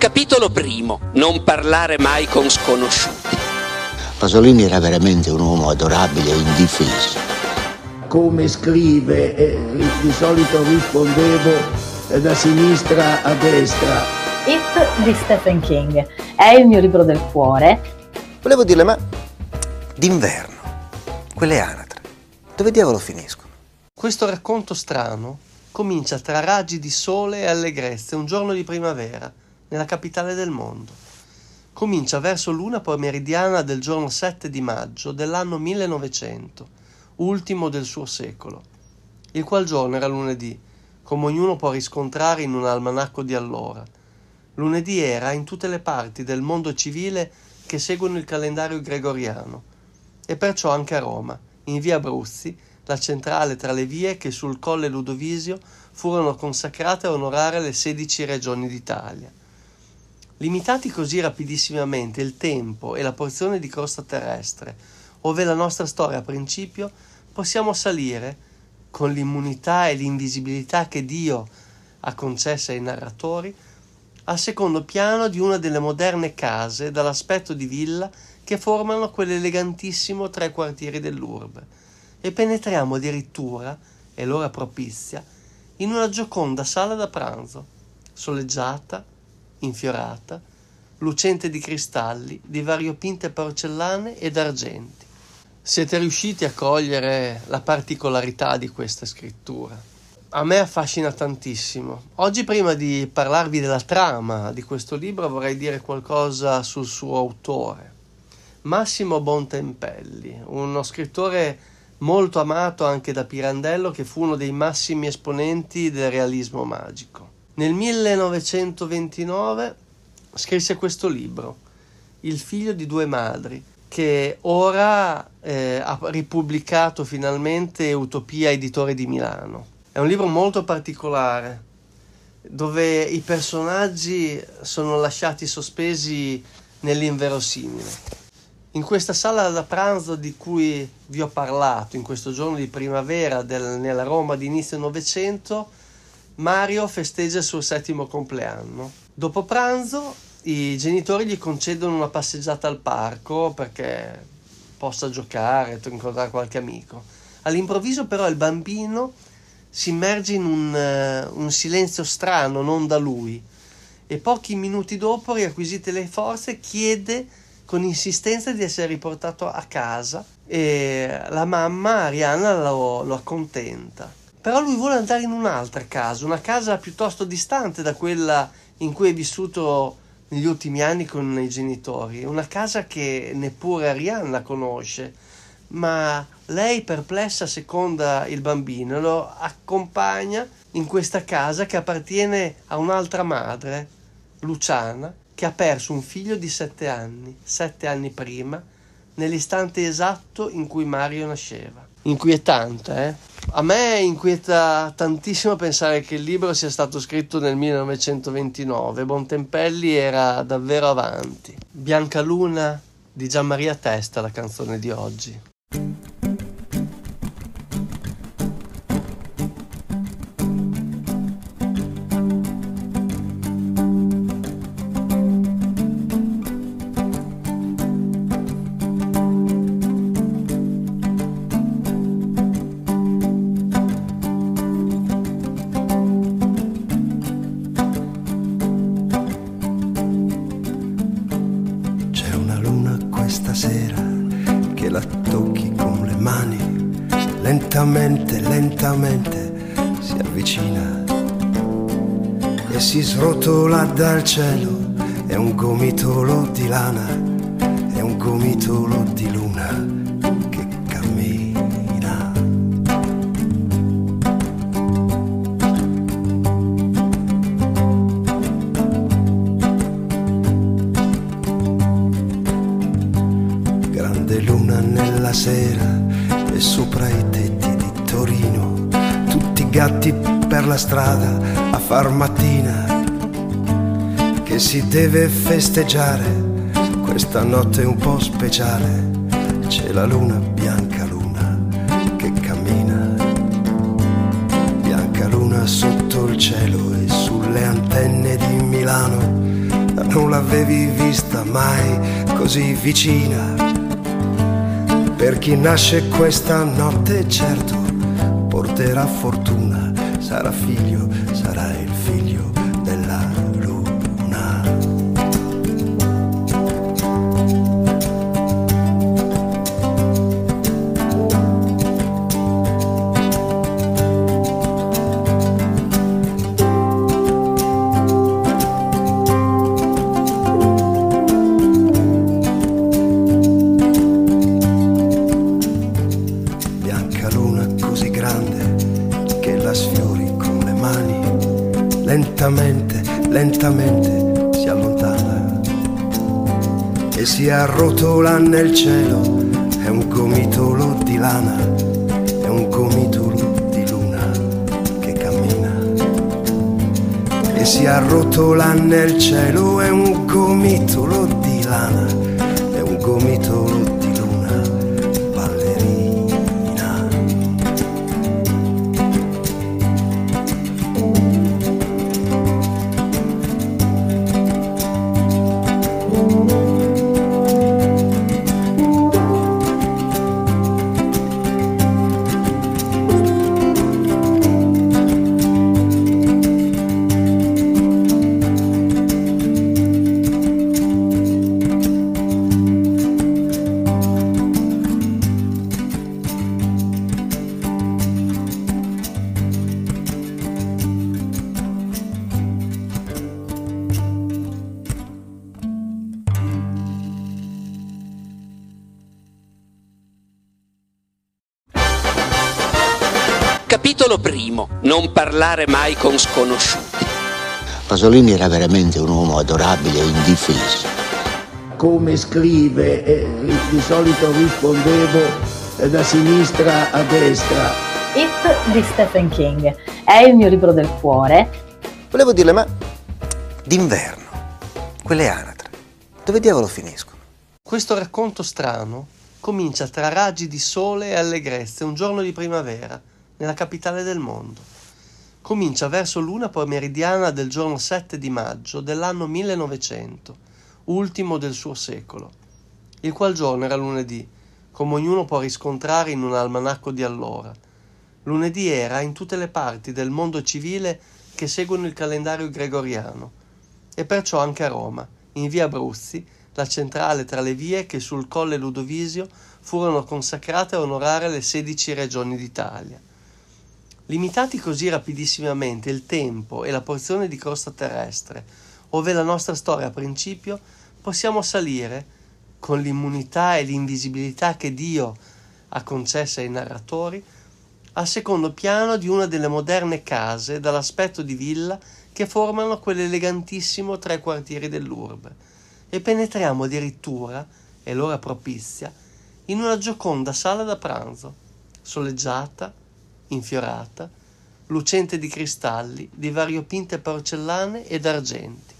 Capitolo primo. Non parlare mai con sconosciuti. Pasolini era veramente un uomo adorabile e indifeso. Come scrive, eh, di solito rispondevo eh, da sinistra a destra. It di Stephen King è il mio libro del cuore. Volevo dirle, ma d'inverno, quelle anatre, dove diavolo finiscono? Questo racconto strano comincia tra raggi di sole e allegrezze un giorno di primavera nella capitale del mondo. Comincia verso l'una pomeridiana del giorno 7 di maggio dell'anno 1900, ultimo del suo secolo, il qual giorno era lunedì, come ognuno può riscontrare in un almanacco di allora. Lunedì era in tutte le parti del mondo civile che seguono il calendario gregoriano, e perciò anche a Roma, in via Abruzzi, la centrale tra le vie che sul colle Ludovisio furono consacrate a onorare le sedici regioni d'Italia. Limitati così rapidissimamente il tempo e la porzione di costa terrestre, ove la nostra storia a principio, possiamo salire, con l'immunità e l'invisibilità che Dio ha concessa ai narratori, al secondo piano di una delle moderne case dall'aspetto di villa che formano quell'elegantissimo tre quartieri dell'urbe. E penetriamo addirittura, è l'ora propizia, in una gioconda sala da pranzo, soleggiata, infiorata, lucente di cristalli, di variopinte porcellane ed argenti. Siete riusciti a cogliere la particolarità di questa scrittura. A me affascina tantissimo. Oggi prima di parlarvi della trama di questo libro vorrei dire qualcosa sul suo autore. Massimo Bontempelli, uno scrittore molto amato anche da Pirandello che fu uno dei massimi esponenti del realismo magico. Nel 1929 scrisse questo libro, Il figlio di due madri, che ora eh, ha ripubblicato finalmente Utopia Editore di Milano. È un libro molto particolare, dove i personaggi sono lasciati sospesi nell'inverosimile. In questa sala da pranzo di cui vi ho parlato, in questo giorno di primavera del, nella Roma di inizio Novecento, Mario festeggia il suo settimo compleanno. Dopo pranzo i genitori gli concedono una passeggiata al parco perché possa giocare, incontrare qualche amico. All'improvviso però il bambino si immerge in un, uh, un silenzio strano, non da lui, e pochi minuti dopo, riacquisite le forze, chiede con insistenza di essere riportato a casa e la mamma Arianna lo, lo accontenta. Però lui vuole andare in un'altra casa, una casa piuttosto distante da quella in cui è vissuto negli ultimi anni con i genitori, una casa che neppure Arianna conosce, ma lei perplessa seconda il bambino, lo accompagna in questa casa che appartiene a un'altra madre, Luciana, che ha perso un figlio di sette anni, sette anni prima, nell'istante esatto in cui Mario nasceva. Inquietante, eh? A me inquieta tantissimo pensare che il libro sia stato scritto nel 1929. Bontempelli era davvero avanti. Bianca Luna di Gianmaria Testa, la canzone di oggi. Si srotola dal cielo. È un gomitolo di lana, è un gomitolo di luna che cammina. Grande luna nella sera e sopra i tetti di Torino, tutti gatti per la strada a far mattina, si deve festeggiare questa notte un po' speciale, c'è la luna, bianca luna, che cammina, bianca luna sotto il cielo e sulle antenne di Milano, non l'avevi vista mai così vicina. Per chi nasce questa notte certo porterà fortuna, sarà figlio, sarà il figlio lentamente, lentamente si allontana e si arrotola nel cielo, è un gomitolo di lana, è un gomitolo di luna che cammina. E si arrotola nel cielo, è un gomitolo di lana, è un gomitolo Capitolo primo. Non parlare mai con sconosciuti. Pasolini era veramente un uomo adorabile e indifeso. Come scrive, eh, di solito rispondevo eh, da sinistra a destra. It di Stephen King è il mio libro del cuore. Volevo dirle, ma d'inverno, quelle anatre, dove diavolo finiscono? Questo racconto strano comincia tra raggi di sole e allegrezze un giorno di primavera nella capitale del mondo. Comincia verso l'una pomeridiana del giorno 7 di maggio dell'anno 1900, ultimo del suo secolo, il qual giorno era lunedì, come ognuno può riscontrare in un almanacco di allora. Lunedì era in tutte le parti del mondo civile che seguono il calendario gregoriano, e perciò anche a Roma, in via Abruzzi, la centrale tra le vie che sul colle Ludovisio furono consacrate a onorare le sedici regioni d'Italia. Limitati così rapidissimamente il tempo e la porzione di crosta terrestre, ove la nostra storia a principio, possiamo salire, con l'immunità e l'invisibilità che Dio ha concessa ai narratori, al secondo piano di una delle moderne case dall'aspetto di villa che formano quell'elegantissimo tre quartieri dell'urbe. E penetriamo addirittura, è l'ora propizia, in una gioconda sala da pranzo, soleggiata, infiorata, lucente di cristalli, di variopinte porcellane ed argenti.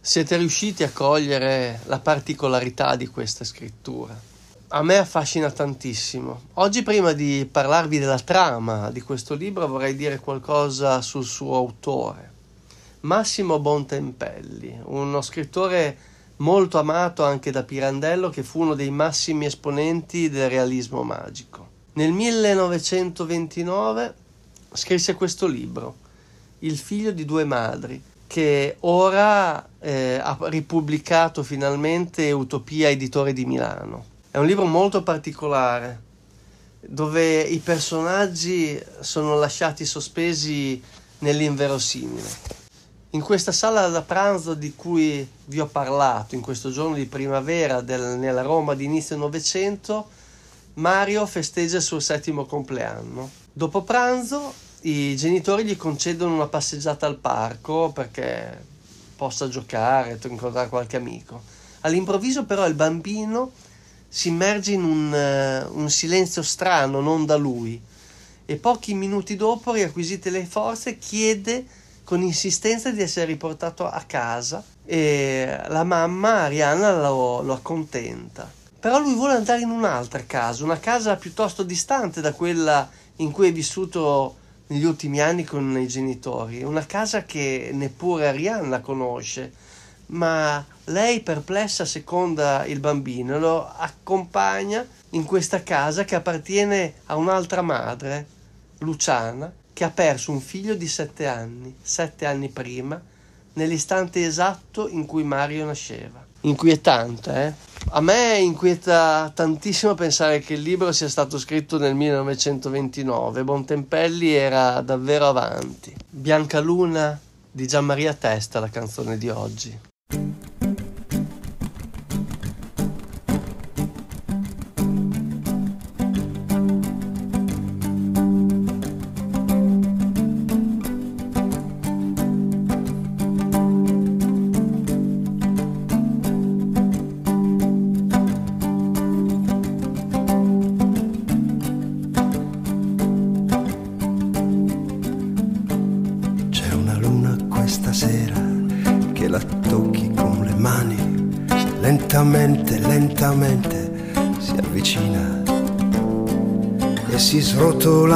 Siete riusciti a cogliere la particolarità di questa scrittura. A me affascina tantissimo. Oggi prima di parlarvi della trama di questo libro vorrei dire qualcosa sul suo autore. Massimo Bontempelli, uno scrittore molto amato anche da Pirandello che fu uno dei massimi esponenti del realismo magico. Nel 1929 scrisse questo libro, Il figlio di due madri, che ora eh, ha ripubblicato finalmente Utopia Editore di Milano. È un libro molto particolare, dove i personaggi sono lasciati sospesi nell'inverosimile. In questa sala da pranzo di cui vi ho parlato, in questo giorno di primavera del, nella Roma di inizio Novecento, Mario festeggia il suo settimo compleanno. Dopo pranzo i genitori gli concedono una passeggiata al parco perché possa giocare, incontrare qualche amico. All'improvviso però il bambino si immerge in un, uh, un silenzio strano, non da lui, e pochi minuti dopo, riacquisite le forze, chiede con insistenza di essere riportato a casa e la mamma Arianna lo, lo accontenta. Però lui vuole andare in un'altra casa, una casa piuttosto distante da quella in cui è vissuto negli ultimi anni con i genitori, una casa che neppure Arianna conosce, ma lei perplessa seconda il bambino, lo accompagna in questa casa che appartiene a un'altra madre, Luciana, che ha perso un figlio di sette anni, sette anni prima, nell'istante esatto in cui Mario nasceva. Inquietante, eh? A me inquieta tantissimo pensare che il libro sia stato scritto nel 1929. Bontempelli era davvero avanti. Bianca Luna di Gianmaria Testa, la canzone di oggi.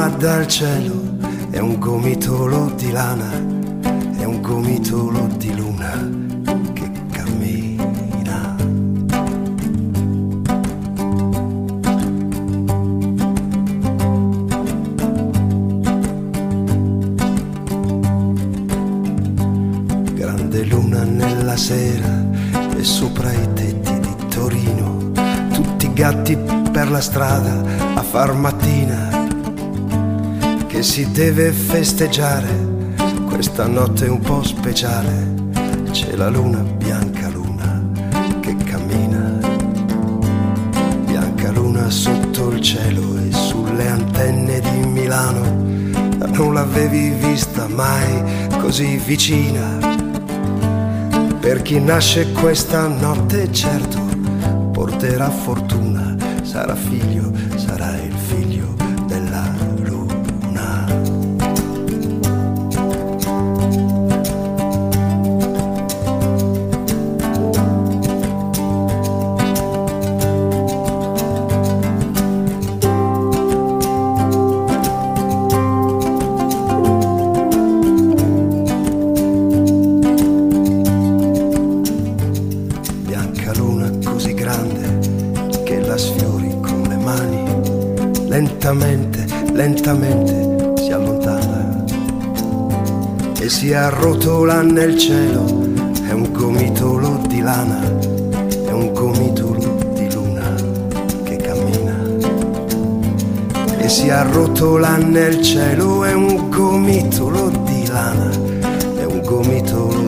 Dal cielo. È un gomitolo di lana, è un gomitolo di luna che cammina. Grande luna nella sera e sopra i tetti di Torino, tutti gatti per la strada a far mattina, si deve festeggiare questa notte un po' speciale. C'è la luna, bianca luna, che cammina, bianca luna sotto il cielo e sulle antenne di Milano. Non l'avevi vista mai così vicina. Per chi nasce questa notte, certo, porterà fortuna, sarà figlio, sarà il figlio della lentamente, lentamente si allontana. E si arrotola nel cielo, è un gomitolo di lana, è un gomitolo di luna che cammina. E si arrotola nel cielo, è un gomitolo di lana, è un gomitolo